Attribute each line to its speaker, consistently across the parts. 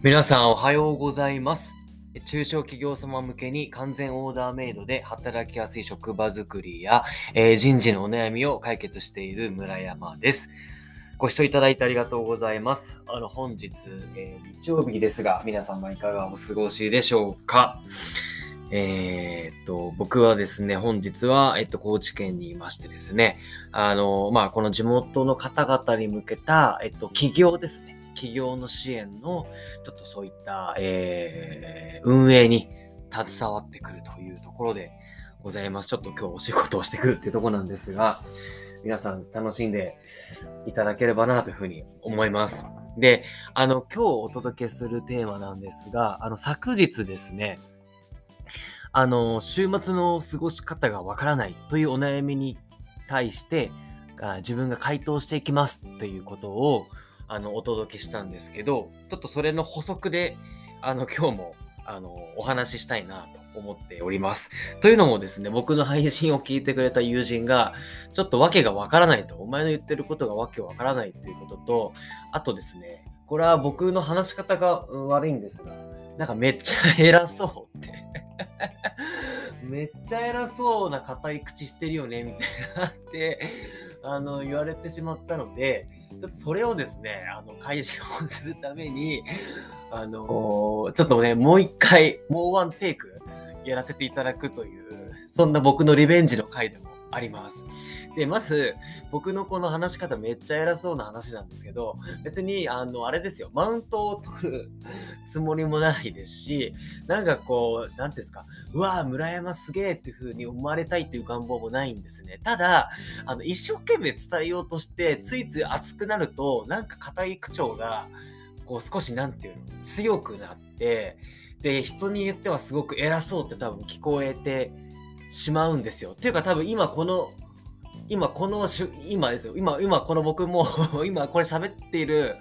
Speaker 1: 皆さんおはようございます。中小企業様向けに完全オーダーメイドで働きやすい職場づくりや、えー人事のお悩みを解決している村山です。ご視聴いただいてありがとうございます。あの本日、えー日曜日ですが、皆様いかがお過ごしでしょうか？えーっと、僕はですね、本日は、えっと、高知県にいましてですね、あの、まあ、この地元の方々に向けた、えっと、企業ですね。企業の支援の、ちょっとそういった、えー運営に携わってくるというところでございます。ちょっと今日お仕事をしてくるっていうところなんですが、皆さん楽しんでいただければなというふうに思います。で、あの、今日お届けするテーマなんですが、あの、昨日ですね、あの、週末の過ごし方がわからないというお悩みに対して、自分が回答していきますっていうことを、あの、お届けしたんですけど、ちょっとそれの補足で、あの、今日も、あの、お話ししたいなと思っております。というのもですね、僕の配信を聞いてくれた友人が、ちょっと訳がわからないと、お前の言ってることがわけわからないということと、あとですね、これは僕の話し方が悪いんですが、なんかめっちゃ偉そうって。めっちゃ偉そうな硬い口してるよね、みたいなって、あの、言われてしまったので、ちょっとそれをですね、あの、解消するために、あのちょっとね、もう一回、もうワンテイクやらせていただくという、そんな僕のリベンジの回でもあります。で、まず、僕のこの話し方めっちゃ偉そうな話なんですけど、別に、あの、あれですよ、マウントを取るつもりもないですし、なんかこう、なんていうんですか、うわぁ、村山すげえっていう風に思われたいっていう願望もないんですね。ただ、あの、一生懸命伝えようとして、ついつい熱くなると、なんか硬い口調が、こう少しなんていうの、強くなって、で、人によってはすごく偉そうって多分聞こえてしまうんですよ。っていうか多分今この、今このし、今ですよ。今、今この僕も、今これ喋っている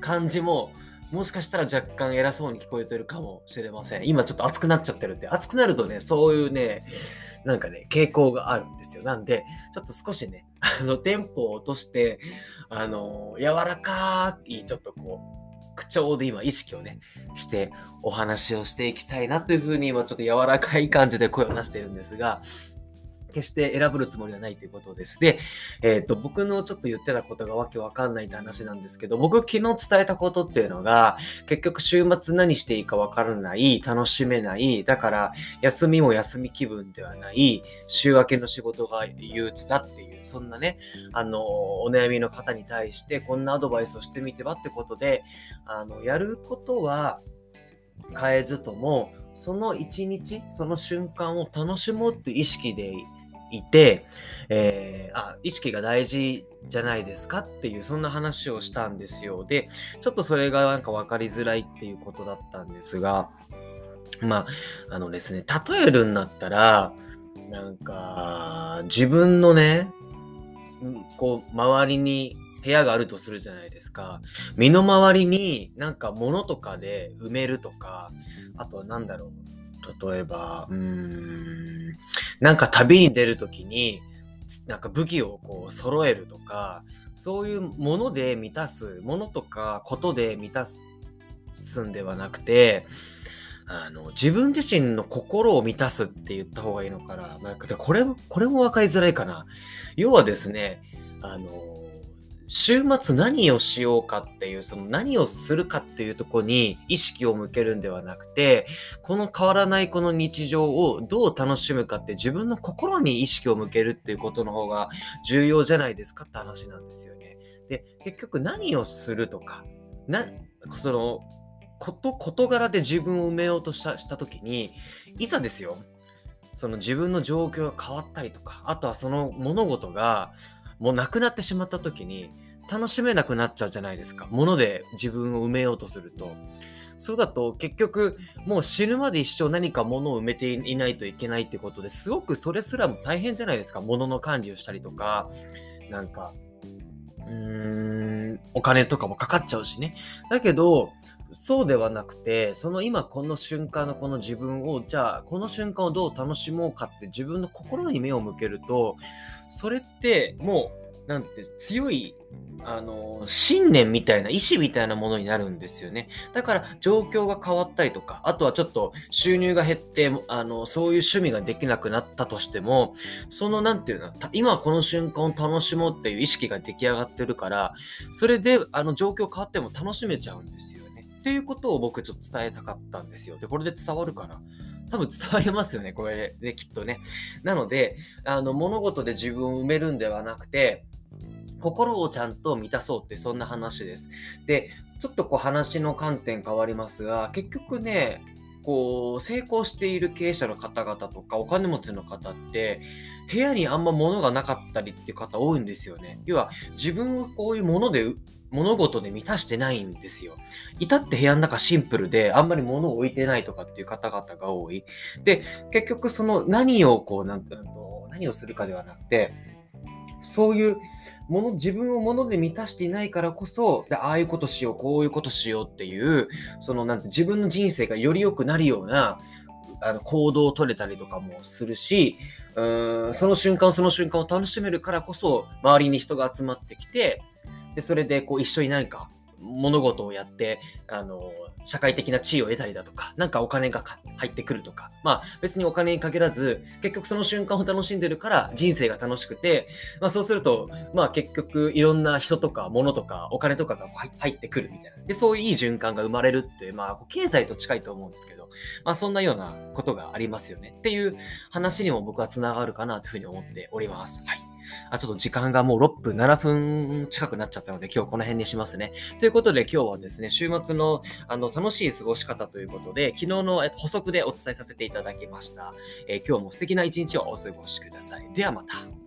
Speaker 1: 感じも、もしかしたら若干偉そうに聞こえてるかもしれません。今ちょっと熱くなっちゃってるんで、熱くなるとね、そういうね、なんかね、傾向があるんですよ。なんで、ちょっと少しね、あの、テンポを落として、あの、柔らかい、ちょっとこう、口調で今意識をね、してお話をしていきたいなというふうに今ちょっと柔らかい感じで声を出しているんですが、決して選ぶるつもりはないということです。で、えっ、と、僕のちょっと言ってたことがわけわかんないって話なんですけど、僕昨日伝えたことっていうのが、結局週末何していいかわからない、楽しめない、だから休みも休み気分ではない、週明けの仕事が憂鬱だっていう、そんなね、あの、お悩みの方に対してこんなアドバイスをしてみてはってことで、あの、やることは変えずとも、その一日、その瞬間を楽しもうっていう意識でいて、えーあ、意識が大事じゃないですかっていう、そんな話をしたんですよ。で、ちょっとそれがなんか分かりづらいっていうことだったんですが、まあ、あのですね、例えるんだったら、なんか、自分のね、こう、周りに部屋があるとするじゃないですか。身の回りになんか物とかで埋めるとか、あとはなんだろう。例えば、うん、なんか旅に出るときに、なんか武器をこう揃えるとか、そういうもので満たす、ものとかことで満たすすんではなくて、あの、自分自身の心を満たすって言った方がいいのかな。なんかこれ、これも分かりづらいかな。要はですね、あの、週末何をしようかっていう、その何をするかっていうところに意識を向けるんではなくて、この変わらないこの日常をどう楽しむかって自分の心に意識を向けるっていうことの方が重要じゃないですかって話なんですよね。で、結局何をするとか、な、その、こと、事柄で自分を埋めようとしたした時に、いざですよ、その自分の状況が変わったりとか、あとはその物事がもうなくなってしまった時に、楽しめなくなっちゃうじゃないですか。物で自分を埋めようとすると。そうだと結局もう死ぬまで一生何か物を埋めていないといけないってことですごくそれすらも大変じゃないですか。物の管理をしたりとか、なんか、うーん、お金とかもかかっちゃうしね。だけど、そうではなくて、その今この瞬間のこの自分を、じゃあこの瞬間をどう楽しもうかって自分の心に目を向けると、それってもうなんて強いあの信念みたいな意志みたいなものになるんですよね。だから状況が変わったりとかあとはちょっと収入が減ってあのそういう趣味ができなくなったとしてもその何て言うの今この瞬間を楽しもうっていう意識が出来上がってるからそれであの状況変わっても楽しめちゃうんですよ。ていうことを僕ちょっと伝えたかったんですよでこれで伝わるかな？多分伝わりますよね、これで、きっとね。なので、あの、物事で自分を埋めるんではなくて、心をちゃんと満たそうってそんな話です。で、ちょっとこう話の観点変わりますが、結局ね、こう、成功している経営者の方々とか、お金持ちの方って、部屋にあんま物がなかったりっていう方多いんですよね。要は、自分をこういうもので、物事で満たしてないんですよ。至って部屋の中シンプルで、あんまり物を置いてないとかっていう方々が多い。で、結局その何をこう、なんていうの、何をするかではなくて、そういうもの、自分を物で満たしていないからこそ、じゃああいうことしよう、こういうことしようっていう、そのなんて自分の人生がより良くなるような、あの行動を取れたりとかもするし、うーんその瞬間その瞬間を楽しめるからこそ、周りに人が集まってきて、で、それでこう一緒に何か物事をやって、あの、社会的な地位を得たりだとか、なんかお金が入ってくるとか、まあ別にお金に限らず、結局その瞬間を楽しんでるから人生が楽しくて、まあそうすると、まあ結局いろんな人とか物とかお金とかが入ってくるみたいな。で、そういういい循環が生まれるって、まあ経済と近いと思うんですけど、まあそんなようなことがありますよね。っていう話にも僕は繋がるかなというふうに思っております。はい。あ、ちょっと時間がもう6分、7分近くなっちゃったので、今日この辺にしますね。ということで、今日はですね、週末のあの楽しい過ごし方ということで、昨日の補足でお伝えさせていただきました。えー、今日も素敵な一日をお過ごしください。ではまた。